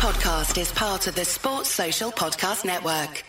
podcast is part of the Sports Social Podcast Network.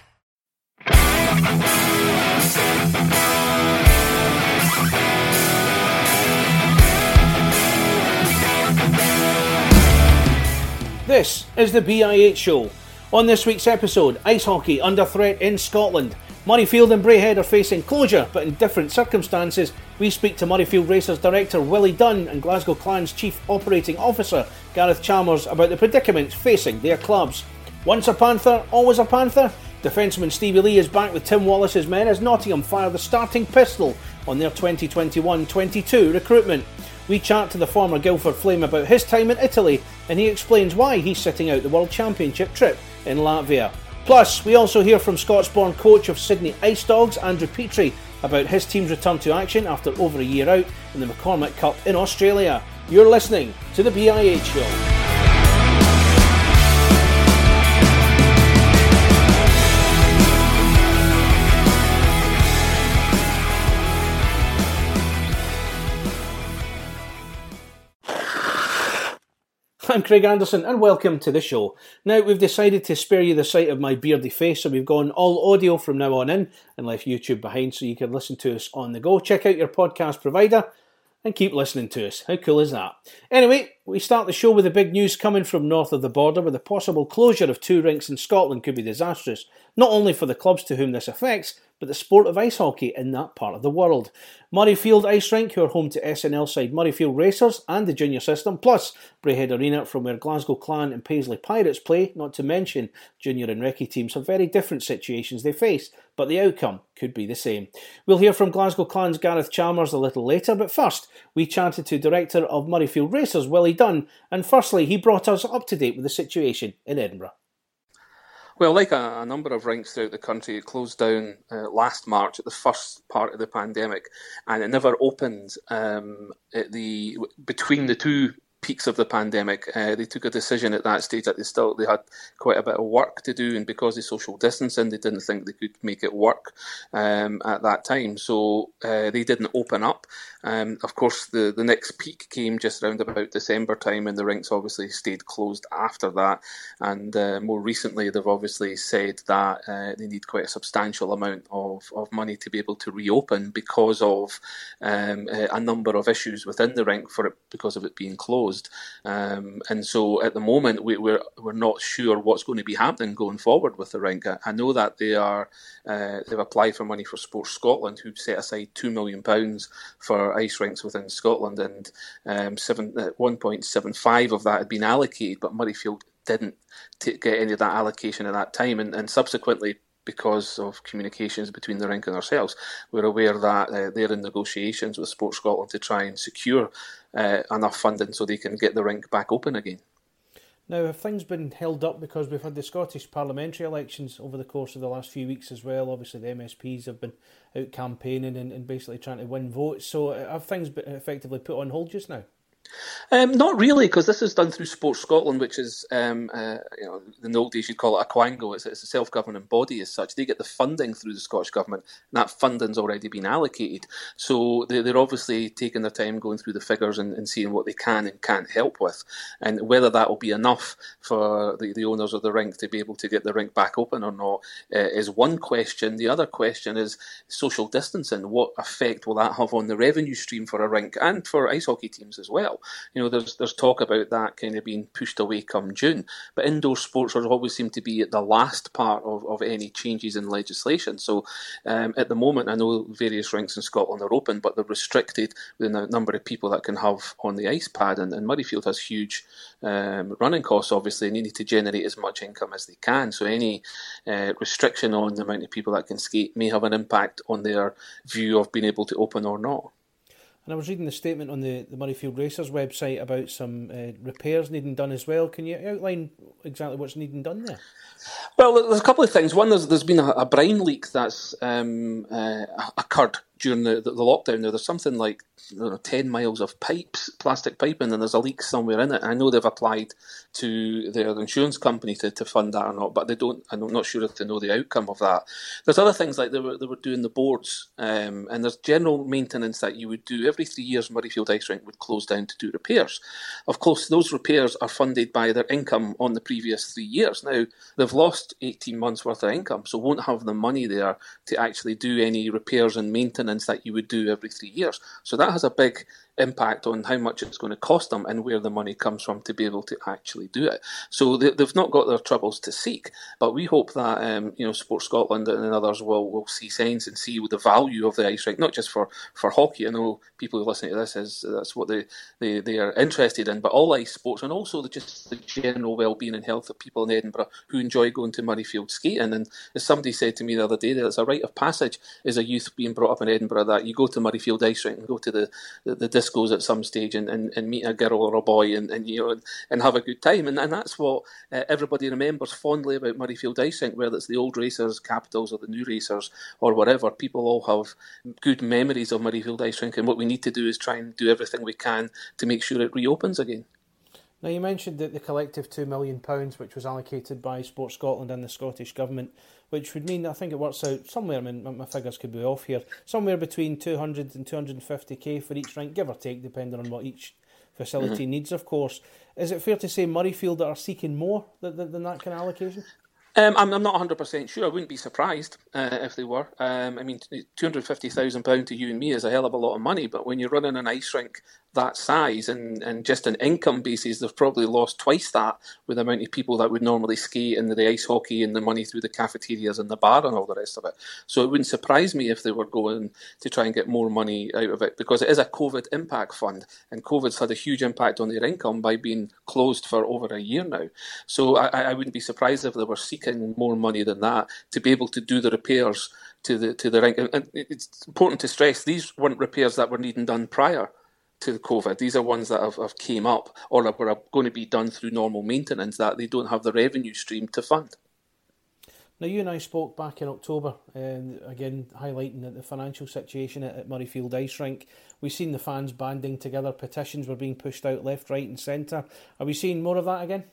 This is the BIH show. On this week's episode, ice hockey under threat in Scotland. Murrayfield and Braehead are facing closure, but in different circumstances. We speak to Murrayfield Racers director Willie Dunn and Glasgow Clan's chief operating officer Gareth Chalmers about the predicaments facing their clubs. Once a Panther, always a Panther. Defenceman Stevie Lee is back with Tim Wallace's men as Nottingham fire the starting pistol on their 2021-22 recruitment. We chat to the former Guildford Flame about his time in Italy and he explains why he's sitting out the World Championship trip in Latvia. Plus, we also hear from Scots-born coach of Sydney Ice Dogs, Andrew Petrie, about his team's return to action after over a year out in the McCormick Cup in Australia. You're listening to the BIH Show. I'm Craig Anderson and welcome to the show. Now, we've decided to spare you the sight of my beardy face, so we've gone all audio from now on in and left YouTube behind so you can listen to us on the go. Check out your podcast provider and keep listening to us. How cool is that? Anyway, we start the show with the big news coming from north of the border, where the possible closure of two rinks in Scotland could be disastrous, not only for the clubs to whom this affects, but the sport of ice hockey in that part of the world. Murrayfield Ice Rink, who are home to SNL side Murrayfield Racers and the junior system, plus Braehead Arena, from where Glasgow Clan and Paisley Pirates play, not to mention junior and recce teams, have very different situations they face, but the outcome could be the same. We'll hear from Glasgow Clan's Gareth Chalmers a little later, but first, we chatted to director of Murrayfield Racers, Willie Dunn, and firstly, he brought us up to date with the situation in Edinburgh. Well, like a, a, number of rinks throughout the country, it closed down uh, last March at the first part of the pandemic, and it never opened um, the between the two peaks of the pandemic, uh, they took a decision at that stage that they still they had quite a bit of work to do, and because of social distancing, they didn't think they could make it work um, at that time. So uh, they didn't open up. Um, of course, the the next peak came just around about December time, and the rinks obviously stayed closed after that. And uh, more recently, they've obviously said that uh, they need quite a substantial amount of, of money to be able to reopen because of um, a number of issues within the rink for it because of it being closed closed. Um, and so at the moment, we, are we're, we're not sure what's going to be happening going forward with the rink. I, know that they are uh, they've applied for money for Sports Scotland, who've set aside two million pounds for ice rinks within Scotland, and um, seven uh, one point seven five of that had been allocated, but Murrayfield didn't t- get any of that allocation at that time, and, and subsequently because of communications between the rink and ourselves, we're aware that uh, they're in negotiations with Sports Scotland to try and secure uh, enough funding so they can get the rink back open again. Now, have things been held up because we've had the Scottish parliamentary elections over the course of the last few weeks as well? Obviously, the MSPs have been out campaigning and, and basically trying to win votes. So, uh, have things been effectively put on hold just now? Um, not really, because this is done through Sports Scotland, which is, um, uh, you know, in the old days you'd call it a quango. It's, it's a self-governing body as such. They get the funding through the Scottish government, and that funding's already been allocated. So they, are obviously taking their time going through the figures and, and, seeing what they can and can't help with, and whether that will be enough for the, the owners of the rink to be able to get the rink back open or not uh, is one question. The other question is social distancing. What effect will that have on the revenue stream for a rink and for ice hockey teams as well? You know, there's there's talk about that kind of being pushed away come June, but indoor sports always seem to be at the last part of, of any changes in legislation. So um, at the moment, I know various rinks in Scotland are open, but they're restricted with the number of people that can have on the ice pad, and, and Murrayfield has huge um, running costs, obviously, and they need to generate as much income as they can. So any uh, restriction on the amount of people that can skate may have an impact on their view of being able to open or not. And I was reading the statement on the, the Murrayfield Racers website about some uh, repairs needing done as well. Can you outline exactly what's needing done there? Well, there's a couple of things. One, there's, there's been a, a brine leak that's um, uh, occurred during the, the, the lockdown. Now there's something like know, 10 miles of pipes, plastic piping, and there's a leak somewhere in it. I know they've applied to their insurance company to, to fund that or not, but they don't. I'm not sure if they know the outcome of that. There's other things like they were they were doing the boards, um, and there's general maintenance that you would do every three years. Murrayfield Ice Rink would close down to do repairs. Of course, those repairs are funded by their income on the previous three years. Now they've lost 18 months worth of income, so won't have the money there to actually do any repairs and maintenance that you would do every three years. So that has a big impact on how much it's going to cost them and where the money comes from to be able to actually do it. So they, have not got their troubles to seek, but we hope that um, you know Sport Scotland and others will, will see sense and see the value of the ice rink, not just for, for hockey. I know people who listen to this is that's what they, they, they are interested in, but all ice sports and also the, just the general well-being and health of people in Edinburgh who enjoy going to Murrayfield skating. And as somebody said to me the other day, that it's a rite of passage as a youth being brought up in Edinburgh that you go to Murrayfield ice rink and go to the the, the discos at some stage and, and, and meet a girl or a boy and, and you know and have a good time and, and that's what uh, everybody remembers fondly about Murrayfield Ice Rink whether it's the old racers capitals or the new racers or whatever people all have good memories of Murrayfield Ice Rink and what we need to do is try and do everything we can to make sure it reopens again. Now, you mentioned that the collective £2 million, which was allocated by Sport Scotland and the Scottish Government, which would mean I think it works out somewhere, I mean, my figures could be off here, somewhere between 200 and 250k for each rink, give or take, depending on what each facility mm-hmm. needs, of course. Is it fair to say Murrayfield are seeking more than, than that kind of allocation? Um, I'm, I'm, not 100% sure. I wouldn't be surprised uh, if they were. Um, I mean, £250,000 to you and me is a hell of a lot of money, but when you're running an ice rink that size and, and just an income basis, they've probably lost twice that with the amount of people that would normally skate and the, the ice hockey and the money through the cafeterias and the bar and all the rest of it. So it wouldn't surprise me if they were going to try and get more money out of it because it is a COVID impact fund and COVID's had a huge impact on their income by being closed for over a year now. So I, I wouldn't be surprised if they were seeking more money than that to be able to do the repairs to the to the rink. And it's important to stress these weren't repairs that were needing done prior to the COVID. These are ones that have, have came up or are going to be done through normal maintenance that they don't have the revenue stream to fund. Now, you and I spoke back in October, and again highlighting that the financial situation at, at Murrayfield Ice Rink. We've seen the fans banding together, petitions were being pushed out left, right, and centre. Are we seeing more of that again?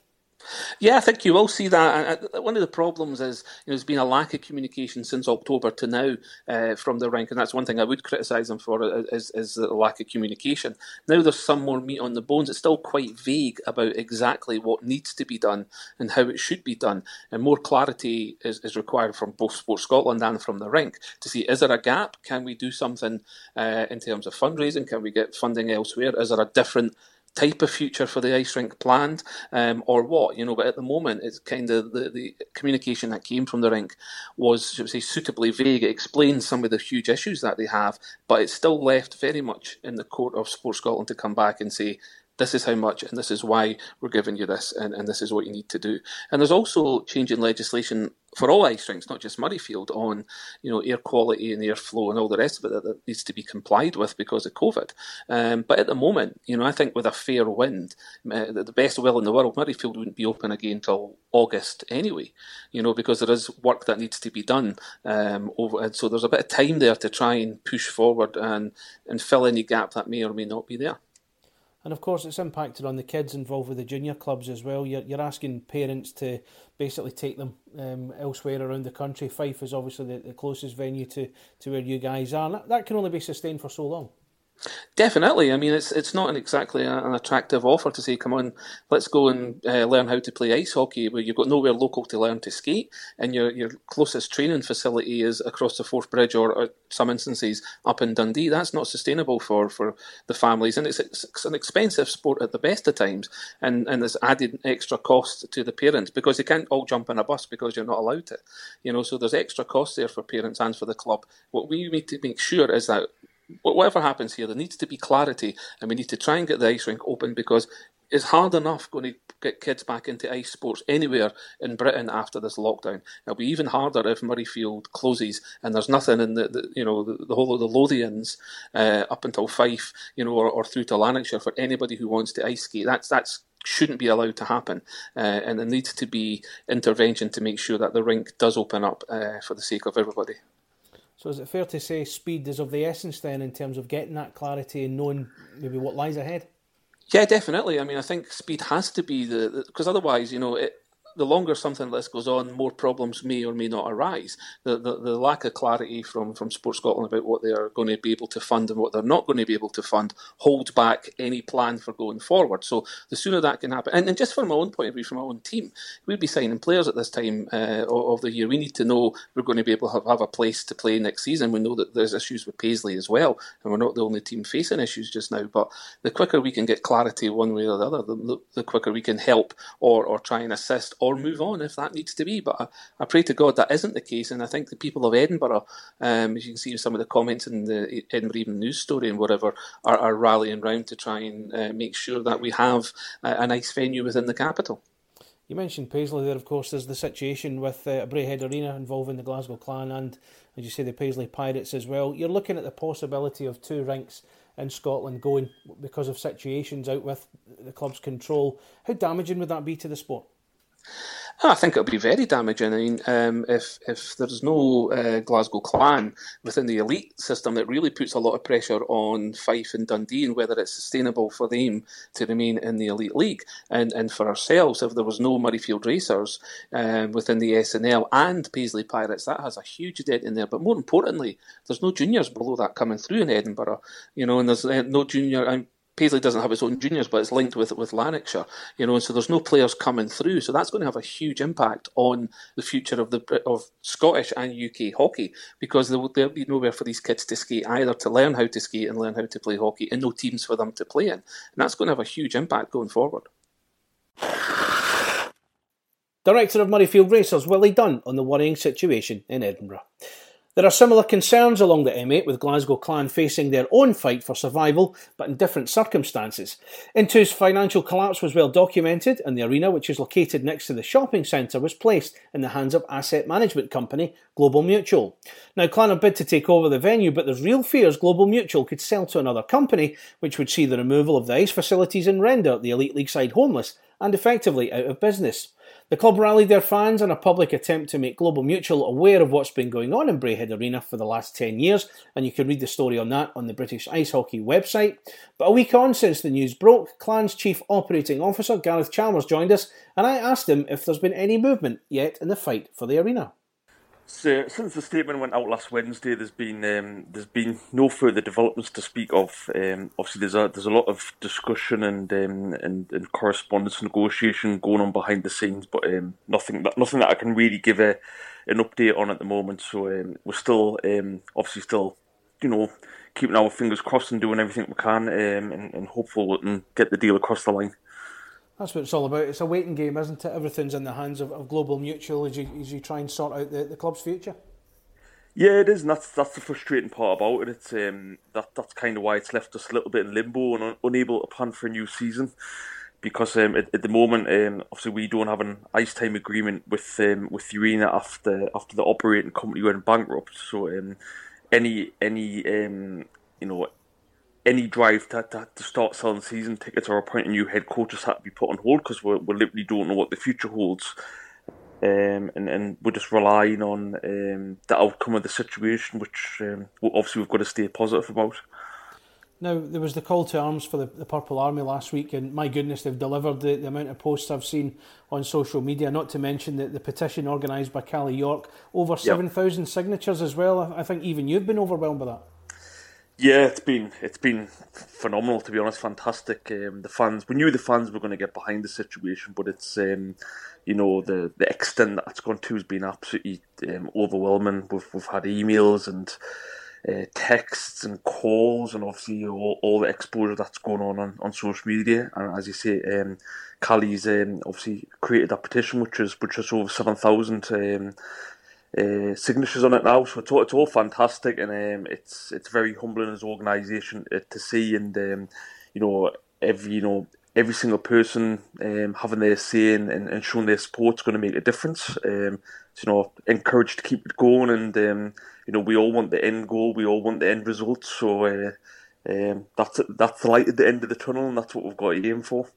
Yeah, I think you will see that. One of the problems is you know, there's been a lack of communication since October to now uh, from the rank, and that's one thing I would criticise them for is, is the lack of communication. Now there's some more meat on the bones. It's still quite vague about exactly what needs to be done and how it should be done, and more clarity is, is required from both Sport Scotland and from the rink to see is there a gap? Can we do something uh, in terms of fundraising? Can we get funding elsewhere? Is there a different type of future for the ice rink planned um, or what you know but at the moment it's kind of the, the communication that came from the rink was should say suitably vague. It explains some of the huge issues that they have but it's still left very much in the court of sport scotland to come back and say this is how much and this is why we're giving you this and, and this is what you need to do. And there's also changing legislation for all ice rinks, not just Murrayfield, on you know air quality and airflow and all the rest of it that, needs to be complied with because of COVID. Um, but at the moment, you know, I think with a fair wind, uh, the best will in the world, Murrayfield wouldn't be open again until August anyway. You know, because there is work that needs to be done um, over, and so there's a bit of time there to try and push forward and and fill any gap that may or may not be there. And of course, it's impacted on the kids involved with the junior clubs as well. You're, you're asking parents to basically take them um, elsewhere around the country. Fife is obviously the, the closest venue to, to where you guys are. That, that can only be sustained for so long. Definitely. I mean, it's it's not an exactly an attractive offer to say, "Come on, let's go and uh, learn how to play ice hockey." Where you've got nowhere local to learn to skate, and your your closest training facility is across the Forth Bridge, or, or some instances up in Dundee. That's not sustainable for, for the families, and it's, it's an expensive sport at the best of times, and and there's added extra cost to the parents because they can't all jump in a bus because you're not allowed to, you know. So there's extra cost there for parents and for the club. What we need to make sure is that whatever happens here, there needs to be clarity, and we need to try and get the ice rink open because it's hard enough going to get kids back into ice sports anywhere in Britain after this lockdown. It'll be even harder if Murrayfield closes and there's nothing in the, the you know the, the, whole of the Lothians uh, up until Fife, you know, or, or through to Lanarkshire for anybody who wants to ice skate. That's that's shouldn't be allowed to happen, uh, and there needs to be intervention to make sure that the rink does open up uh, for the sake of everybody. So is it fair to say speed is of the essence then in terms of getting that clarity and knowing maybe what lies ahead? Yeah, definitely. I mean, I think speed has to be the because otherwise, you know, it, the longer something like this goes on, more problems may or may not arise. The, the, the lack of clarity from, from Sport Scotland about what they are going to be able to fund and what they're not going to be able to fund holds back any plan for going forward. So the sooner that can happen, and, and just from my own point of view, from my own team, we'd be signing players at this time uh, of the year. We need to know we're going to be able to have, have a place to play next season. We know that there's issues with Paisley as well, and we're not the only team facing issues just now. But the quicker we can get clarity one way or the other, the, the quicker we can help or, or try and assist or move on if that needs to be. But I, I, pray to God that isn't the case, and I think the people of Edinburgh, um, as you can see in some of the comments in the Edinburgh Evening News story and whatever, are, are rallying round to try and uh, make sure that we have a, a nice venue within the capital. You mentioned Paisley there, of course. There's the situation with uh, Braehead Arena involving the Glasgow Clan and, as you say, the Paisley Pirates as well. You're looking at the possibility of two rinks in Scotland going because of situations out with the club's control. How damaging would that be to the sport? I think it'll be very damaging. I mean, um, if if there's no uh, Glasgow Clan within the elite system, that really puts a lot of pressure on Fife and Dundee and whether it's sustainable for them to remain in the elite league. And and for ourselves, if there was no Murrayfield Racers um, within the SNL and Paisley Pirates, that has a huge dent in there. But more importantly, there's no juniors below that coming through in Edinburgh. You know, and there's uh, no junior. Paisley doesn't have its own juniors, but it's linked with with Lanarkshire, you know, and so there's no players coming through. So that's going to have a huge impact on the future of the of Scottish and UK hockey because there will, there'll be nowhere for these kids to skate either to learn how to skate and learn how to play hockey, and no teams for them to play in, and that's going to have a huge impact going forward. Director of Murrayfield Racers Willie Dunn on the worrying situation in Edinburgh. There are similar concerns along the M8 with Glasgow Clan facing their own fight for survival, but in different circumstances. Intu's financial collapse was well documented, and the arena, which is located next to the shopping centre, was placed in the hands of asset management company Global Mutual. Now, Clan have bid to take over the venue, but there's real fears Global Mutual could sell to another company, which would see the removal of the ice facilities and render the Elite League side homeless and effectively out of business. The club rallied their fans in a public attempt to make Global Mutual aware of what's been going on in Braehead Arena for the last 10 years, and you can read the story on that on the British Ice Hockey website. But a week on since the news broke, Clan's Chief Operating Officer Gareth Chalmers joined us, and I asked him if there's been any movement yet in the fight for the arena. So, since the statement went out last Wednesday, there's been um, there's been no further developments to speak of. Um, obviously, there's a there's a lot of discussion and um, and, and correspondence, negotiation going on behind the scenes, but um, nothing that nothing that I can really give a an update on at the moment. So um, we're still um, obviously still you know keeping our fingers crossed and doing everything we can, and, and hopeful we can get the deal across the line. That's what it's all about. It's a waiting game, isn't it? Everything's in the hands of, of Global Mutual as you, as you try and sort out the, the club's future. Yeah, it is, and that's that's the frustrating part about it. It's um, that that's kind of why it's left us a little bit in limbo and un- unable to plan for a new season. Because um, at, at, the moment, um, obviously, we don't have an ice time agreement with um, with the arena after after the operating company went bankrupt. So um, any any um, you know any drive to, to, to, start selling season tickets or appointing new head coaches had to be put on hold because we we literally don't know what the future holds. Um, and, and we're just relying on um, the outcome of the situation, which um, obviously we've got to stay positive about. Now, there was the call to arms for the, the Purple Army last week, and my goodness, they've delivered the, the amount of posts I've seen on social media, not to mention the, the petition organised by Callie York. Over 7,000 yep. signatures as well. I think even you've been overwhelmed by that. Yeah, it's been it's been phenomenal to be honest. Fantastic. Um, the fans, we knew the fans were going to get behind the situation, but it's um, you know the the extent that it's gone to has been absolutely um, overwhelming. We've we've had emails and uh, texts and calls, and obviously all, all the exposure that's going on, on on social media. And as you say, um, Callie's um, obviously created that petition, which is which is over seven thousand. Um, uh, signatures on it now. So it's all, it's all fantastic, and um, it's it's very humbling as an organisation to see, and um, you know every you know every single person um, having their say and, and, showing their support is going to make a difference. Um, so, you know, encouraged to keep it going, and um, you know we all want the end goal, we all want the end result. So uh, um, that's that's the light at the end of the tunnel, and that's what we've got to aim for.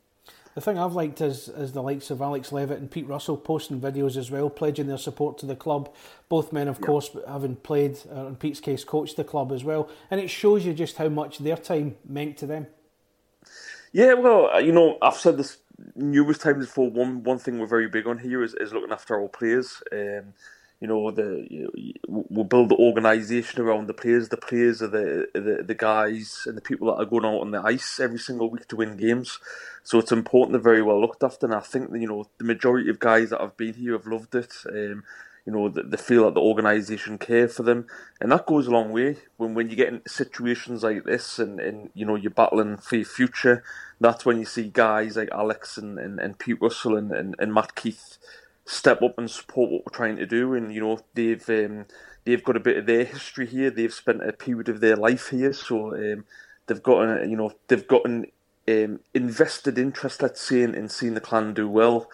The thing I've liked is is the likes of Alex Leavitt and Pete Russell posting videos as well, pledging their support to the club. Both men, of yeah. course, having played, uh, in Pete's case, coached the club as well, and it shows you just how much their time meant to them. Yeah, well, uh, you know, I've said this numerous times before. One one thing we're very big on here is, is looking after our players. Um, you know, the you we'll build the organisation around the players. The players are the, the the guys and the people that are going out on the ice every single week to win games. So it's important they're very well looked after. And I think that, you know the majority of guys that have been here have loved it. Um, you know, they feel that the organisation care for them, and that goes a long way. When when you get into situations like this, and, and you know you're battling for your future, that's when you see guys like Alex and, and, and Pete Russell and, and, and Matt Keith step up and support what we're trying to do. And you know they've um, they've got a bit of their history here. They've spent a period of their life here, so um, they've got an, you know they've got an um, invested interest, let's say, in, in seeing the clan do well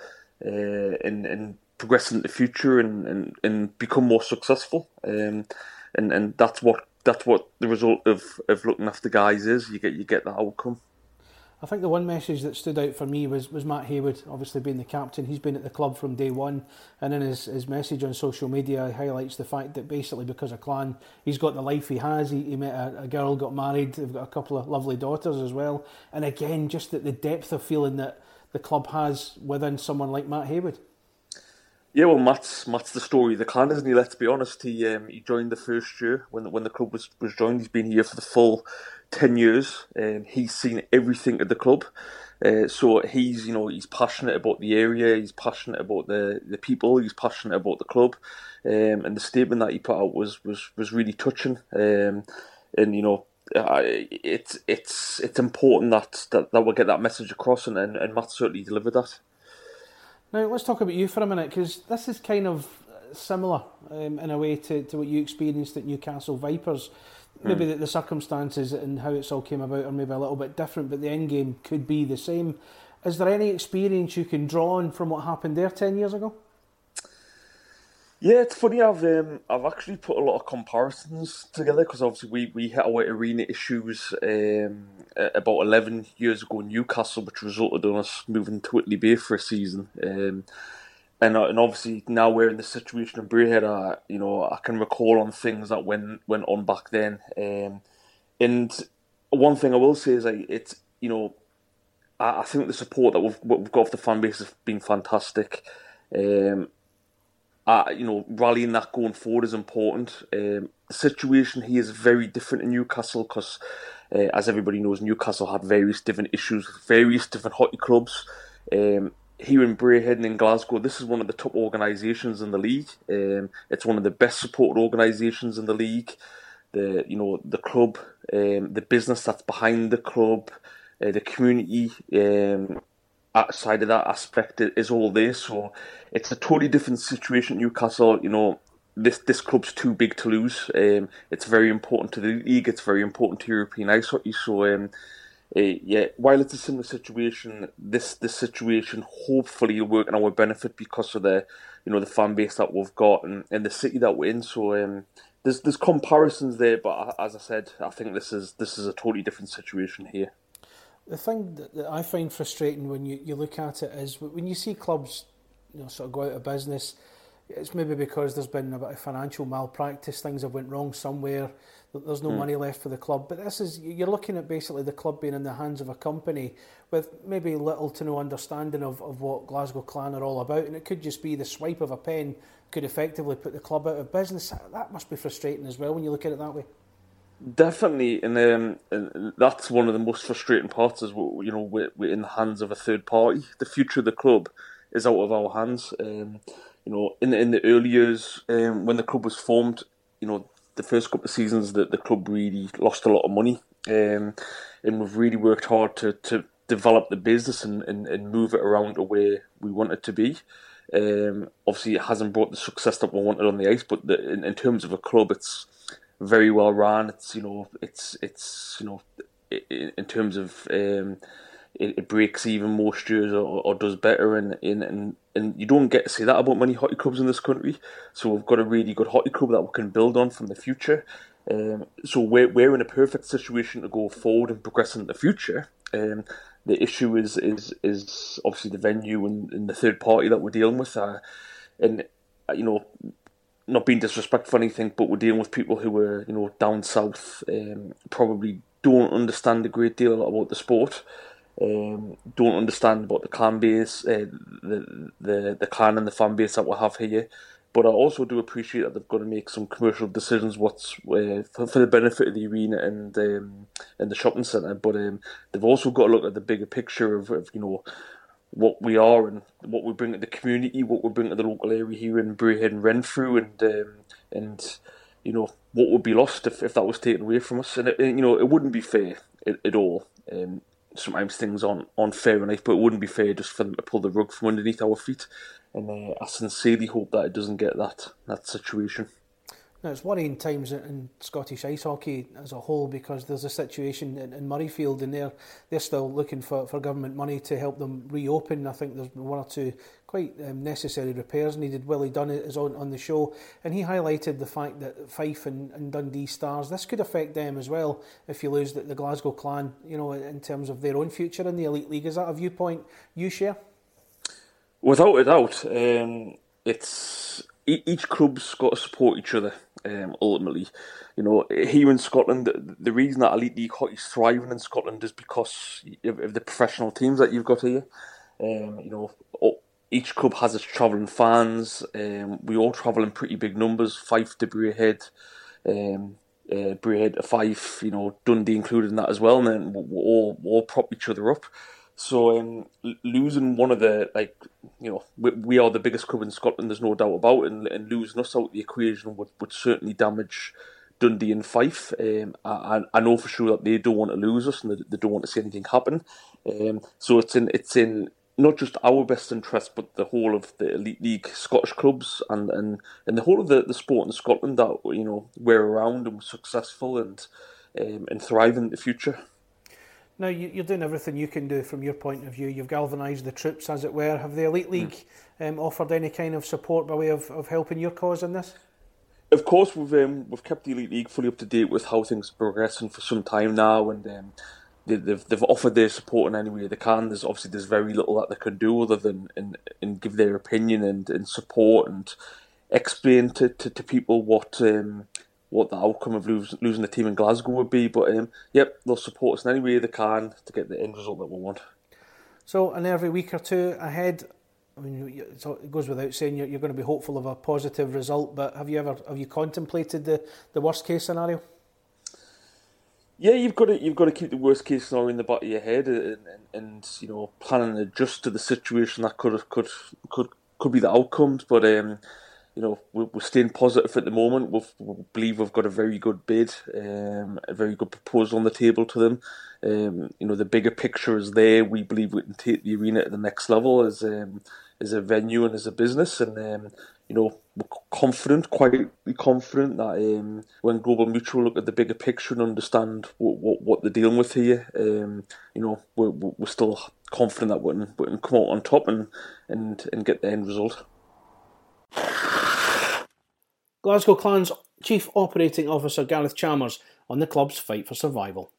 uh, and and progress in the future and, and, and become more successful. Um, and and that's what that's what the result of, of looking after guys is. You get you get that outcome. I think the one message that stood out for me was, was Matt Haywood, obviously being the captain. He's been at the club from day one, and in his, his message on social media, he highlights the fact that basically because of Clan, he's got the life he has. He, he met a, a, girl, got married, they've got a couple of lovely daughters as well. And again, just the, the depth of feeling that the club has within someone like Matt Haywood. Yeah, well, Matt's Matt's the story of the clan, isn't he? Let's be honest. He um, he joined the first year when the, when the club was, was joined. He's been here for the full ten years. and he's seen everything at the club. Uh, so he's you know he's passionate about the area. He's passionate about the, the people. He's passionate about the club. Um, and the statement that he put out was was, was really touching. Um, and you know uh, it's it's it's important that, that that we get that message across, and, and, and Matt certainly delivered that. Now let's talk about you for a minute because this is kind of similar um, in a way to, to what you experienced at Newcastle Vipers. Maybe mm. the, the, circumstances and how it's all came about are maybe a little bit different, but the end game could be the same. Is there any experience you can draw on from what happened there ten years ago? Yeah, it's funny. I've um, I've actually put a lot of comparisons together because obviously we, we hit our arena issues um, about eleven years ago in Newcastle, which resulted in us moving to Whitley Bay for a season. Um, and uh, and obviously now we're in the situation in Braehead. I, you know, I can recall on things that went went on back then. Um, and one thing I will say is like it's you know, I, I think the support that we've we've got off the fan base has been fantastic. Um, uh, you know, rallying that going forward is important. Um, the situation here is very different in Newcastle because, uh, as everybody knows, Newcastle had various different issues, various different hockey clubs. Um, here in Braehead and in Glasgow, this is one of the top organisations in the league. Um, it's one of the best supported organisations in the league. The you know the club, um, the business that's behind the club, uh, the community. Um, outside of that aspect is all this. So it's a totally different situation. Newcastle, you know, this this club's too big to lose. Um, it's very important to the league. It's very important to European ice hockey. So um, uh, yeah, while it's a similar situation, this this situation hopefully will work in our benefit because of the you know the fan base that we've got and, and the city that we're in. So um, there's there's comparisons there, but as I said, I think this is this is a totally different situation here the thing that, I find frustrating when you, you look at it is when you see clubs you know sort of go out of business it's maybe because there's been a bit of financial malpractice things have went wrong somewhere there's no mm. money left for the club but this is you're looking at basically the club being in the hands of a company with maybe little to no understanding of, of what Glasgow Clan are all about and it could just be the swipe of a pen could effectively put the club out of business that must be frustrating as well when you look at it that way Definitely, and, um, and that's one of the most frustrating parts. Is you know we're, we're in the hands of a third party. The future of the club is out of our hands. Um, you know, in the, in the early years um, when the club was formed, you know, the first couple of seasons that the club really lost a lot of money, um, and we've really worked hard to, to develop the business and, and, and move it around the way we want it to be. Um, obviously, it hasn't brought the success that we wanted on the ice, but the, in, in terms of a club, it's very well run. It's you know it's it's you know in terms of um, it, it, breaks even more stews or, or does better, and, and and you don't get to say that about many hockey clubs in this country. So we've got a really good hockey club that we can build on from the future. Um, so we're we're in a perfect situation to go forward and progress in the future. Um, the issue is is is obviously the venue and, and the third party that we're dealing with. Uh, and you know, not being disrespectful or anything, but we're dealing with people who are you know down south, um, probably don't understand a great deal about the sport. Um, don't understand about the clan base, uh, the the the clan and the fan base that we have here. But I also do appreciate that they've got to make some commercial decisions what's uh, for, for, the benefit of the arena and um, and the shopping centre. But um, they've also got to look at the bigger picture of, of you know what we are and what we bring to the community, what we bring to the local area here in Braehead and Renfrew, and um, and you know what would be lost if, if that was taken away from us. And it, you know it wouldn't be fair at, at all. Um, sometimes things aren't, aren't fair enough, but it wouldn't be fair just for them to pull the rug from underneath our feet and uh, I sincerely hope that it doesn't get that that situation. Now, it's worrying times in Scottish ice hockey as a whole because there's a situation in, in Murrayfield and they're, they're still looking for, for government money to help them reopen. I think there's one or two quite um, necessary repairs needed. Willie Dunn is on, on the show and he highlighted the fact that Fife and, and Dundee Stars, this could affect them as well if you lose the, the Glasgow Clan, you know, in terms of their own future in the Elite League. Is that a viewpoint you share? Without a doubt, um, it's each club's got to support each other. Um, ultimately, you know, here in Scotland, the, the reason that elite league hockey is thriving in Scotland is because of, of the professional teams that you've got here. Um, you know, each club has its travelling fans. Um, we all travel in pretty big numbers. Fife to Braehead, um, uh, to Fife. You know, Dundee included in that as well. And then we all we all prop each other up. So um, losing one of the like, you know, we, we, are the biggest club in Scotland. There's no doubt about it, and, and losing us out of the equation would, would certainly damage Dundee and Fife. Um, I, I know for sure that they don't want to lose us, and they, they don't want to see anything happen. Um, so it's in it's in not just our best interest, but the whole of the elite league Scottish clubs and, and, and the whole of the, the sport in Scotland that you know we're around and we're successful and um, and thrive in the future. Now you're doing everything you can do from your point of view. You've galvanised the troops, as it were. Have the Elite League mm. um, offered any kind of support by way of, of helping your cause in this? Of course, we've um, we've kept the Elite League fully up to date with how things are progressing for some time now, and they, have they've offered their support in any way they can. There's obviously there's very little that they can do other than and, and give their opinion and, and support and explain to, to, to people what um, what the outcome of losing the team in Glasgow would be. But um, yep, they'll support us in any way they can to get the end result that we want. So, and every week or two ahead, I mean, it goes without saying you're, going to be hopeful of a positive result. But have you ever have you contemplated the, the worst case scenario? Yeah, you've got to you've got to keep the worst case scenario in the back of your head, and, and, and you know plan and adjust to the situation that could could could could be the outcomes. But um, you know, we're, we're staying positive at the moment. We've, we believe we've got a very good bid, um, a very good proposal on the table to them. Um, you know, the bigger picture is there. We believe we can take the arena to the next level as um, as a venue and as a business. And um, you know, we're confident, quite confident that um, when Global Mutual look at the bigger picture and understand what what, what they're dealing with here, um, you know, we're, we're still confident that we can, we can come out on top and and and get the end result. Glasgow Clan's Chief Operating Officer Gareth Chalmers on the club's fight for survival.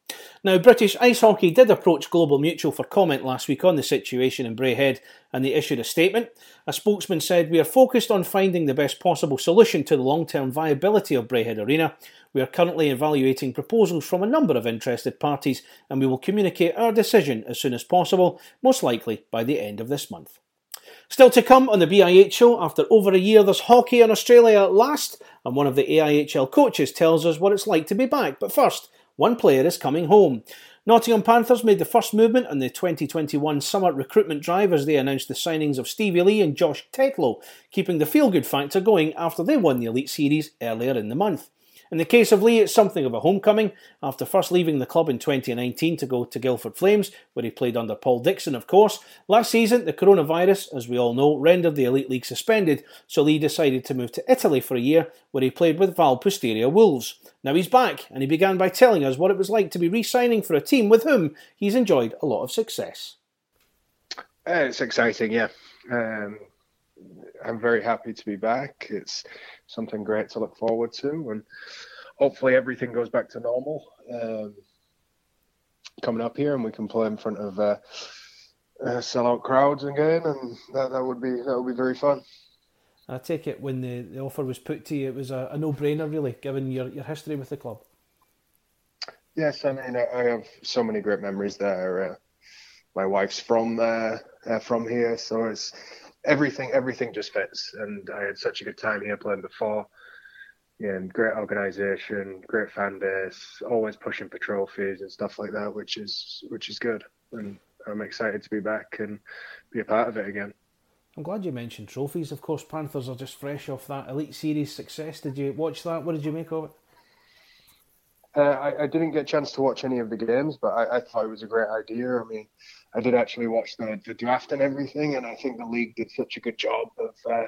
Now, British Ice Hockey did approach Global Mutual for comment last week on the situation in Braehead and they issued a statement. A spokesman said, We are focused on finding the best possible solution to the long term viability of Braehead Arena. We are currently evaluating proposals from a number of interested parties and we will communicate our decision as soon as possible, most likely by the end of this month. Still to come on the BIH show, after over a year, there's hockey in Australia at last, and one of the AIHL coaches tells us what it's like to be back. But first, one player is coming home. Nottingham Panthers made the first movement on the 2021 summer recruitment drive as they announced the signings of Stevie Lee and Josh Tetlow, keeping the feel good factor going after they won the Elite Series earlier in the month. In the case of Lee, it's something of a homecoming after first leaving the club in 2019 to go to Guildford Flames, where he played under Paul Dixon, of course. Last season, the coronavirus, as we all know, rendered the Elite League suspended, so Lee decided to move to Italy for a year, where he played with Val Pusteria Wolves. Now he's back, and he began by telling us what it was like to be re signing for a team with whom he's enjoyed a lot of success. Uh, it's exciting, yeah. Um, I'm very happy to be back. It's something great to look forward to, and hopefully everything goes back to normal. Um, coming up here and we can play in front of uh, uh, sellout crowds again, and that, that would be that would be very fun. I take it when the, the offer was put to you, it was a, a no brainer, really, given your, your history with the club. Yes, I mean I have so many great memories there. Uh, my wife's from there, uh, from here, so it's everything. Everything just fits, and I had such a good time here playing before. Yeah, and great organisation, great fan base, always pushing for trophies and stuff like that, which is which is good. And I'm excited to be back and be a part of it again. I'm glad you mentioned trophies. Of course, Panthers are just fresh off that Elite Series success. Did you watch that? What did you make of it? Uh, I, I, didn't get a chance to watch any of the games, but I, I, thought it was a great idea. I mean, I did actually watch the, the draft and everything, and I think the league did such a good job of uh,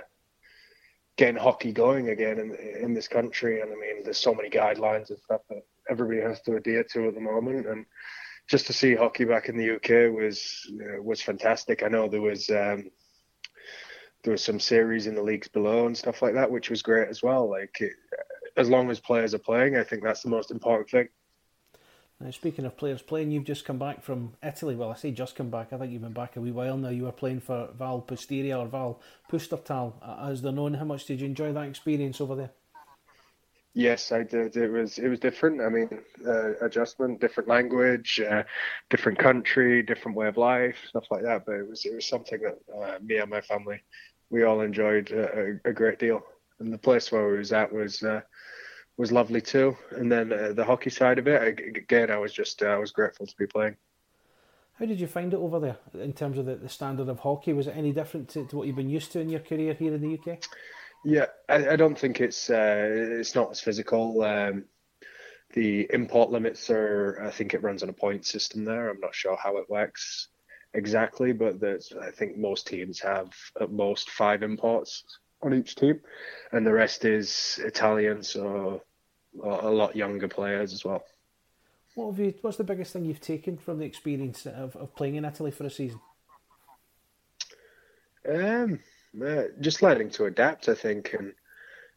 getting hockey going again in, in this country. And I mean, there's so many guidelines and stuff that everybody has to adhere to at the moment, and just to see hockey back in the UK was uh, was fantastic. I know there was um, there was some series in the leagues below and stuff like that, which was great as well. Like it, as long as players are playing, I think that's the most important thing. Now, speaking of players playing, you've just come back from Italy. Well, I say just come back. I think you've been back a wee while now. You were playing for Val Pusteria or Val Pustertal, as they're known. How much did you enjoy that experience over there? Yes, I did. It was it was different. I mean, uh, adjustment, different language, uh, different country, different way of life, stuff like that. But it was it was something that uh, me and my family we all enjoyed a, a, great deal. And the place where we was at was uh, was lovely too. And then uh, the hockey side of it, again, I was just uh, I was grateful to be playing. How did you find it over there in terms of the, the standard of hockey? Was it any different to, to, what you've been used to in your career here in the UK? Yeah, I, I don't think it's uh, it's not as physical. Um, the import limits are, I think it runs on a point system there. I'm not sure how it works exactly, but there's, I think most teams have at most five imports on each team, and the rest is Italian, so a lot younger players as well. What have you? What's the biggest thing you've taken from the experience of, of playing in Italy for a season? Um, uh, just learning to adapt, I think, and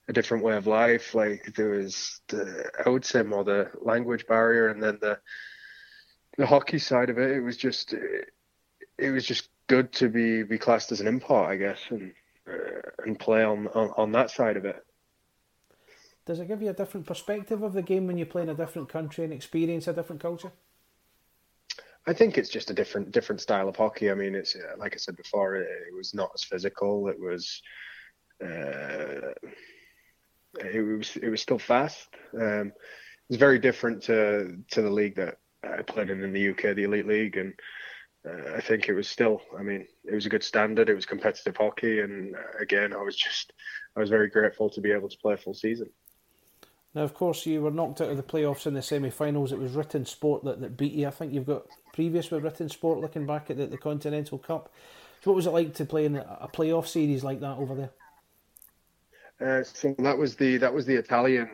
a different way of life. Like there was the, I would say more the language barrier, and then the the hockey side of it. It was just, it, it was just good to be be classed as an import, I guess, and uh, and play on, on, on that side of it. Does it give you a different perspective of the game when you play in a different country and experience a different culture? I think it's just a different different style of hockey. I mean, it's uh, like I said before, it, it was not as physical. It was uh, it was it was still fast. Um, it was very different to to the league that I played in in the UK, the Elite League, and uh, I think it was still, I mean, it was a good standard. It was competitive hockey, and uh, again, I was just, I was very grateful to be able to play a full season. Now, of course, you were knocked out of the playoffs in the semi-finals. It was Ritten Sport that, that beat you. I think you've got previous with Ritten Sport looking back at the, the Continental Cup. So what was it like to play in a playoff series like that over there? Uh, so that was the that was the Italian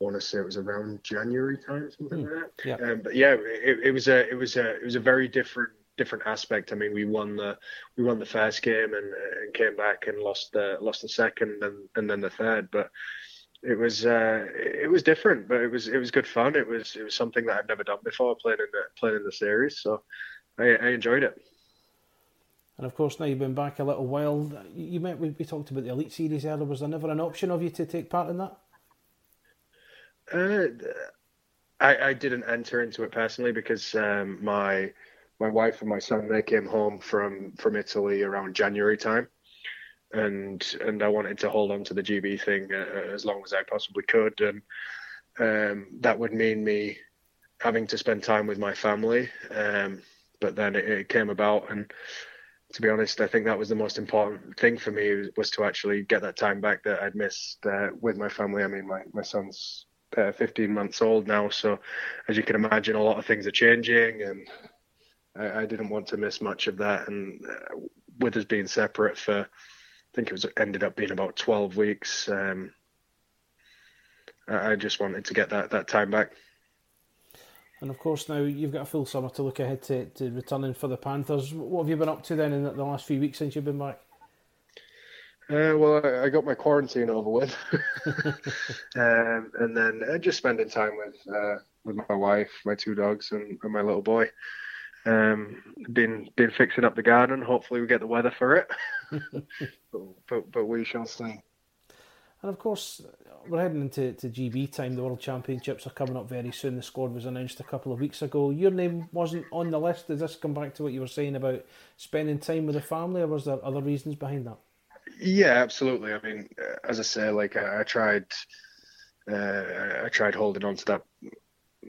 want to say it was around January time, something mm, like that. Yeah. Um, but yeah, it, it, was a it was a it was a very different different aspect. I mean, we won the we won the first game and, and came back and lost the lost the second and and then the third, but. It was uh, it was different, but it was it was good fun. It was it was something that I've never done before playing in the playing in the series, so I, I enjoyed it. And of course, now you've been back a little while. You met we, we talked about the Elite Series earlier. Was there never an option of you to take part in that? Uh, I, I didn't enter into it personally because um, my my wife and my son they came home from from Italy around January time, and and I wanted to hold on to the GB thing uh, as long as I possibly could, and um, that would mean me having to spend time with my family. Um, but then it, it, came about, and to be honest, I think that was the most important thing for me was to actually get that time back that I'd missed uh, with my family. I mean, my my son's uh, 15 months old now, so as you can imagine, a lot of things are changing, and I, I didn't want to miss much of that. And uh, with us being separate for, I think it was ended up being about 12 weeks. Um, I, I just wanted to get that that time back. And of course, now you've got a full summer to look ahead to, to returning for the Panthers. What have you been up to then in the last few weeks since you've been back? Uh, well, I, I, got my quarantine over with, um, and then uh, just spending time with uh, with my wife, my two dogs, and, and my little boy. Um, been been fixing up the garden. Hopefully, we get the weather for it, but, but, but we shall see. And of course, we're heading into to GB time. The World Championships are coming up very soon. The squad was announced a couple of weeks ago. Your name wasn't on the list. Does this come back to what you were saying about spending time with the family, or was there other reasons behind that? Yeah, absolutely. I mean, as I say, like I, I tried, uh, I tried holding on to that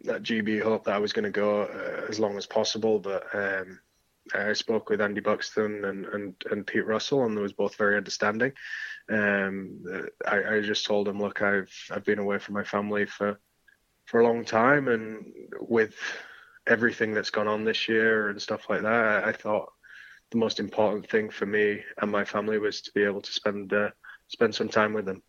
that GB hope that I was going to go uh, as long as possible, but um, I spoke with Andy Buxton and, and, and Pete Russell, and they was both very understanding. Um, I, I just told them, look, I've I've been away from my family for for a long time, and with everything that's gone on this year and stuff like that, I thought the most important thing for me and my family was to be able to spend uh, spend some time with them.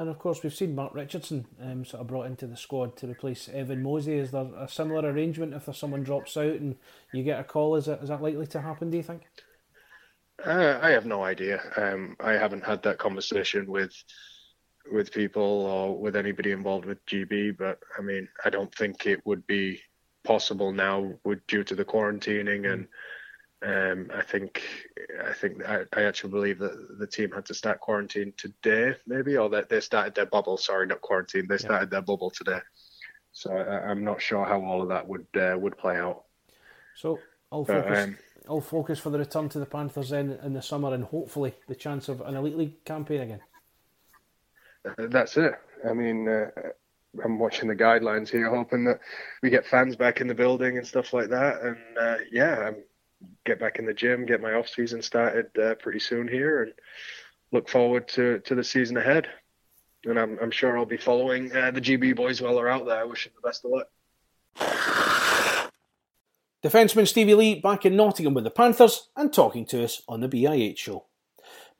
And of course, we've seen Mark Richardson um, sort of brought into the squad to replace Evan Mosey. Is there a similar arrangement if there's someone drops out and you get a call? Is that is that likely to happen? Do you think? Uh, I have no idea. Um, I haven't had that conversation with with people or with anybody involved with GB, but I mean, I don't think it would be possible now with due to the quarantining and um, I think I think I, I, actually believe that the team had to start quarantine today, maybe, or that they started their bubble. Sorry, not quarantine. They started yeah. their bubble today. So I, am not sure how all of that would uh, would play out. So I'll focus. um, I'll focus for the return to the Panthers then in the summer, and hopefully the chance of an elite league campaign again. Uh, that's it. I mean, uh, I'm watching the guidelines here, hoping that we get fans back in the building and stuff like that. And uh, yeah, I'm get back in the gym, get my off season started uh, pretty soon here, and look forward to, to the season ahead. And I'm, I'm sure I'll be following uh, the GB boys while they're out there. I wish them the best of luck. Defenceman Stevie Lee back in Nottingham with the Panthers and talking to us on the BIH show.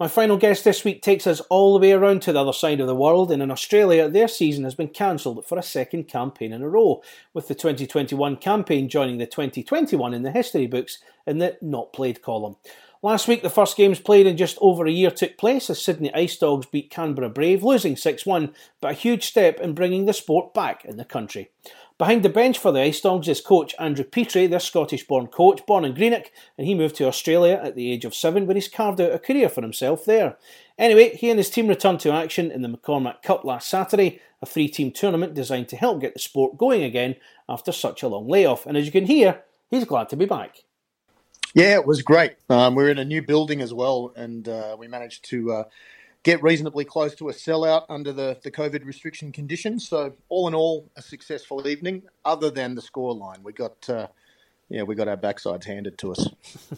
My final guest this week takes us all the way around to the other side of the world, and in Australia, their season has been cancelled for a second campaign in a row, with the 2021 campaign joining the 2021 in the history books in the not played column. Last week, the first games played in just over a year took place as Sydney Ice Dogs beat Canberra Brave, losing 6 1, but a huge step in bringing the sport back in the country. Behind the bench for the Ice Dogs is coach Andrew Petrie, their Scottish born coach, born in Greenock, and he moved to Australia at the age of seven, where he's carved out a career for himself there. Anyway, he and his team returned to action in the McCormack Cup last Saturday, a three team tournament designed to help get the sport going again after such a long layoff. And as you can hear, he's glad to be back. Yeah, it was great. Um, we're in a new building as well, and uh, we managed to. Uh, get reasonably close to a sellout under the, the COVID restriction conditions. So all in all, a successful evening. Other than the scoreline, we got uh, yeah we got our backsides handed to us.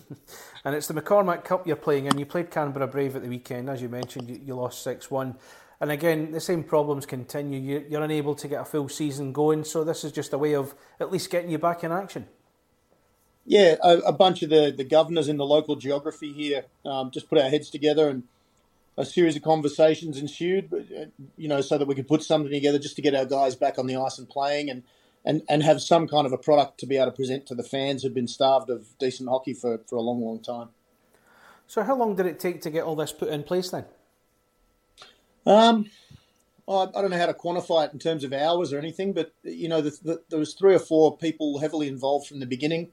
and it's the McCormack Cup you're playing in. You played Canberra Brave at the weekend, as you mentioned. You, you lost six one. And again, the same problems continue. You, you're unable to get a full season going, so this is just a way of at least getting you back in action. Yeah, a, a bunch of the, the governors in the local geography here um, just put our heads together and a series of conversations ensued, uh, you know, so that we could put something together just to get our guys back on the ice and playing and, and, and have some kind of a product to be able to present to the fans who've been starved of decent hockey for, for a long, long time. So, how long did it take to get all this put in place then? Um, I, I don't know how to quantify it in terms of hours or anything, but you know, the, the, there was three or four people heavily involved from the beginning.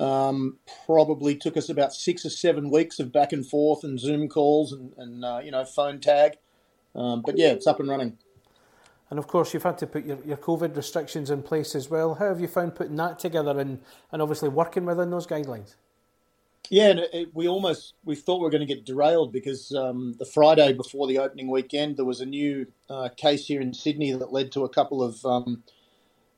Um, probably took us about six or seven weeks of back and forth and Zoom calls and, and uh, you know phone tag. Um, but yeah, it's up and running. And of course, you've had to put your, your COVID restrictions in place as well. How have you found putting that together and, and obviously working within those guidelines? Yeah, and it, we almost we thought we were going to get derailed because um, the Friday before the opening weekend there was a new uh, case here in Sydney that led to a couple of um,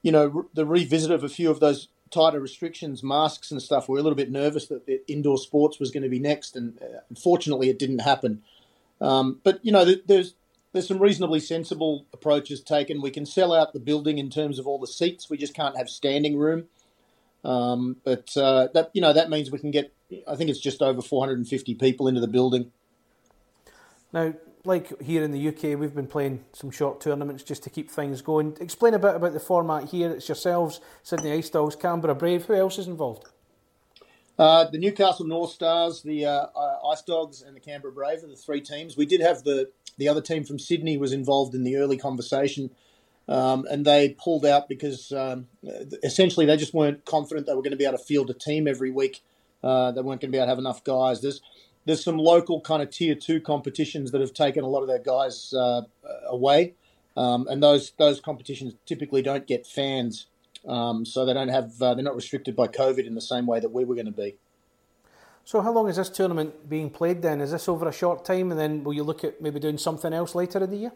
you know re- the revisit of a few of those tighter restrictions, masks and stuff, we were a little bit nervous that the indoor sports was going to be next, and uh, unfortunately, it didn't happen. Um, but you know, there's there's some reasonably sensible approaches taken. We can sell out the building in terms of all the seats. We just can't have standing room. Um, but uh, that you know that means we can get. I think it's just over 450 people into the building. Now, like here in the UK, we've been playing some short tournaments just to keep things going. Explain a bit about the format here. It's yourselves, Sydney Ice Dogs, Canberra Brave. Who else is involved? Uh, the Newcastle North Stars, the uh, Ice Dogs, and the Canberra Brave are the three teams. We did have the the other team from Sydney was involved in the early conversation, um, and they pulled out because um, essentially they just weren't confident they were going to be able to field a team every week. Uh, they weren't going to be able to have enough guys. There's there's some local kind of tier two competitions that have taken a lot of their guys uh, away, um, and those those competitions typically don't get fans, um, so they don't have uh, they're not restricted by COVID in the same way that we were going to be. So, how long is this tournament being played then? Is this over a short time, and then will you look at maybe doing something else later in the year?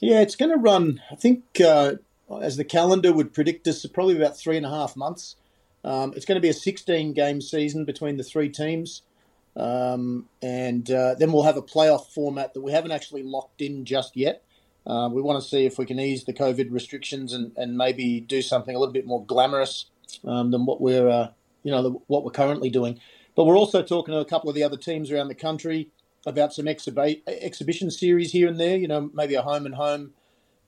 Yeah, it's going to run. I think uh, as the calendar would predict us, probably about three and a half months. Um, it's going to be a 16 game season between the three teams. Um, and uh, then we'll have a playoff format that we haven't actually locked in just yet. Uh, we want to see if we can ease the COVID restrictions and, and maybe do something a little bit more glamorous um, than what we're uh, you know the, what we're currently doing. But we're also talking to a couple of the other teams around the country about some exhibi- exhibition series here and there. You know, maybe a home and home.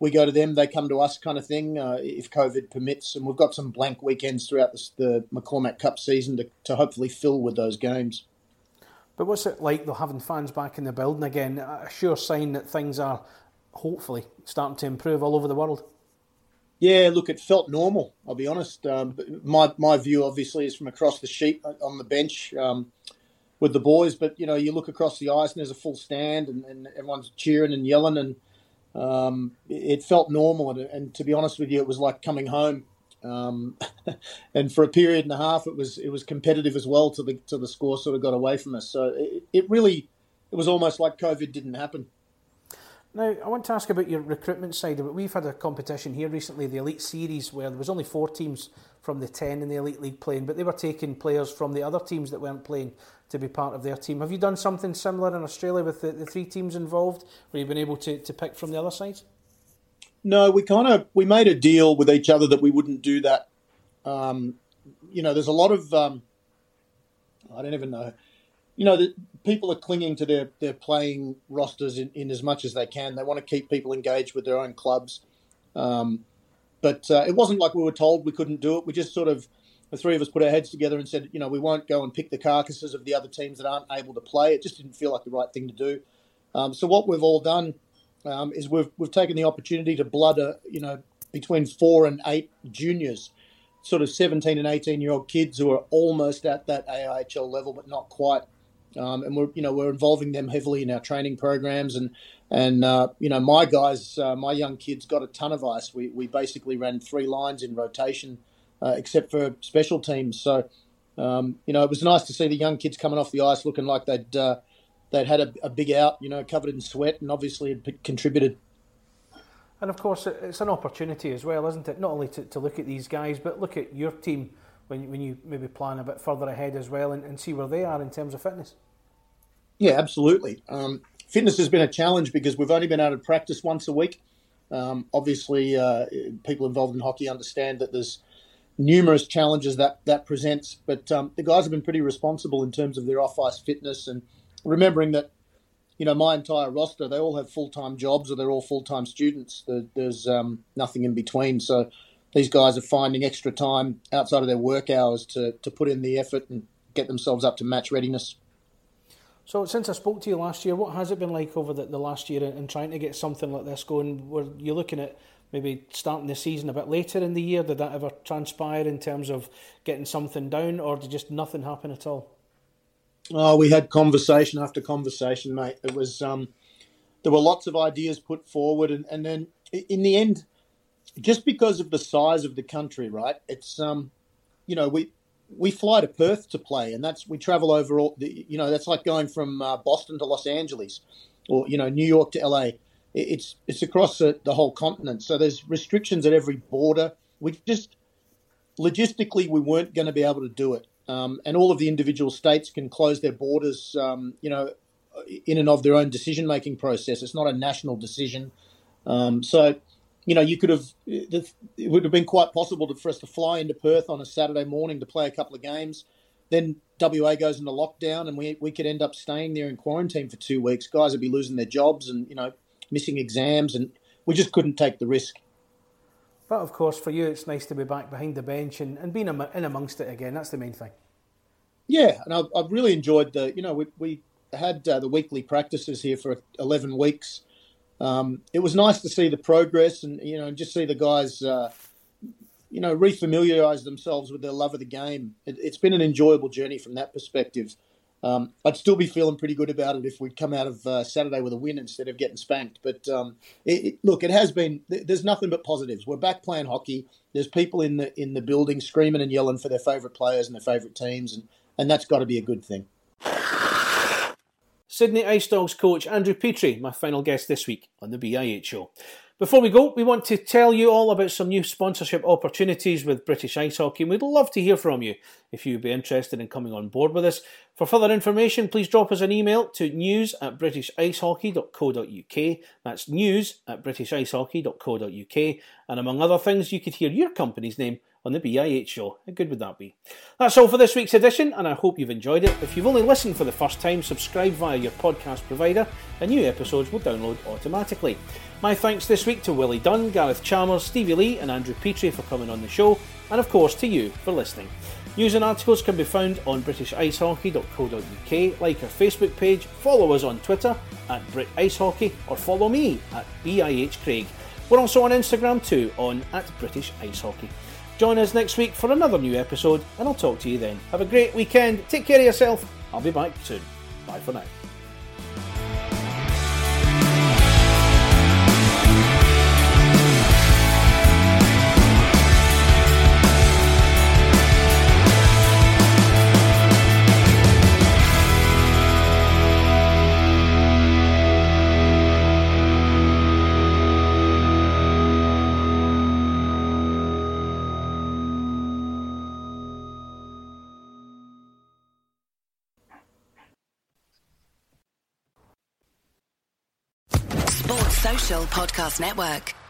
We go to them, they come to us, kind of thing, uh, if COVID permits. And we've got some blank weekends throughout the, the McCormack Cup season to, to hopefully fill with those games. But what's it like though having fans back in the building again? A sure sign that things are hopefully starting to improve all over the world. Yeah, look, it felt normal. I'll be honest. Um, my my view obviously is from across the sheet uh, on the bench um, with the boys, but you know you look across the ice and there's a full stand and, and everyone's cheering and yelling and um, it felt normal. And, and, to be honest with you, it was like coming home. Um, and for a period and a half, it was it was competitive as well. To the to the score sort of got away from us. So it, it really it was almost like COVID didn't happen. Now, I want to ask about your recruitment side of it. We've had a competition here recently, the Elite Series, where there was only four teams from the 10 in the Elite League playing, but they were taking players from the other teams that weren't playing to be part of their team. Have you done something similar in Australia with the, the three teams involved, where you've been able to, to pick from the other sides? No, we kind of we made a deal with each other that we wouldn't do that. Um, you know, there's a lot of um, I don't even know you know, the, people are clinging to their, their playing rosters in, in, as much as they can. They want to keep people engaged with their own clubs. Um, but uh, it wasn't like we were told we couldn't do it. We just sort of, the three of us put our heads together and said, you know, we won't go and pick the carcasses of the other teams that aren't able to play. It just didn't feel like the right thing to do. Um, so what we've all done um, is we've we've taken the opportunity to blood, a, you know, between four and eight juniors, sort of 17 and 18 year old kids who are almost at that AIHL level, but not quite. Um, and we're you know we're involving them heavily in our training programs. And and uh, you know my guys uh, my young kids got a ton of ice. We, we basically ran three lines in rotation uh, except for special teams. So um, you know it was nice to see the young kids coming off the ice looking like they'd uh, they'd had a, a, big out you know covered in sweat and obviously had contributed and of course it's an opportunity as well isn't it not only to, to look at these guys but look at your team when, when you maybe plan a bit further ahead as well and, and see where they are in terms of fitness yeah, absolutely. Um, fitness has been a challenge because we've only been able to practice once a week. Um, obviously, uh, people involved in hockey understand that there's numerous challenges that that presents, but um, the guys have been pretty responsible in terms of their off ice fitness and remembering that. You know, my entire roster, they all have full time jobs or they're all full time students. There's um, nothing in between. So these guys are finding extra time outside of their work hours to, to put in the effort and get themselves up to match readiness. So since I spoke to you last year, what has it been like over the, the last year in trying to get something like this going? Were you looking at maybe starting the season a bit later in the year? Did that ever transpire in terms of getting something down, or did just nothing happen at all? Oh, we had conversation after conversation, mate. It was um, there were lots of ideas put forward, and, and then in the end, just because of the size of the country, right? It's um, you know, we we fly to Perth to play, and that's we travel over all. The, you know, that's like going from uh, Boston to Los Angeles, or you know, New York to LA. It's it's across the, the whole continent, so there's restrictions at every border. We just logistically we weren't going to be able to do it, um, and all of the individual states can close their borders. Um, you know, in and of their own decision making process. It's not a national decision, um, so you know, you could have, it would have been quite possible for us to fly into Perth on a Saturday morning to play a couple of games. Then WA goes into lockdown and we, we could end up staying there in quarantine for two weeks. Guys would be losing their jobs and, you know, missing exams. And we just couldn't take the risk. But of course, for you, it's nice to be back behind the bench and, and being in amongst it again. That's the main thing. Yeah, and I've, I've really enjoyed the. You know, we, we had uh, the weekly practices here for eleven weeks. Um, it was nice to see the progress and you know just see the guys. Uh, you know, refamiliarise themselves with their love of the game. It, has been an enjoyable journey from that perspective. Um, I'd still be feeling pretty good about it if we'd come out of uh, Saturday with a win instead of getting spanked. But um, it, it, look, it has been. There's nothing but positives. We're back playing hockey. There's people in the in the building screaming and yelling for their favourite players and their favourite teams, and and that's got to be a good thing. Sydney Ice Dogs coach Andrew Petrie, my final guest this week on the BIH show. Before we go, we want to tell you all about some new sponsorship opportunities with British Ice Hockey, and we'd love to hear from you if you'd be interested in coming on board with us. For further information, please drop us an email to news at britishicehockey.co.uk. That's news at britishicehockey.co.uk. And among other things, you could hear your company's name on the BIH show. How good would that be? That's all for this week's edition, and I hope you've enjoyed it. If you've only listened for the first time, subscribe via your podcast provider, and new episodes will download automatically. My thanks this week to Willie Dunn, Gareth Chalmers, Stevie Lee, and Andrew Petrie for coming on the show, and of course to you for listening. News and articles can be found on britishicehockey.co.uk, like our Facebook page, follow us on Twitter at Brit Ice Hockey, or follow me at BIH Craig. We're also on Instagram too, on at British Ice Hockey. Join us next week for another new episode, and I'll talk to you then. Have a great weekend, take care of yourself, I'll be back soon. Bye for now. Podcast Network.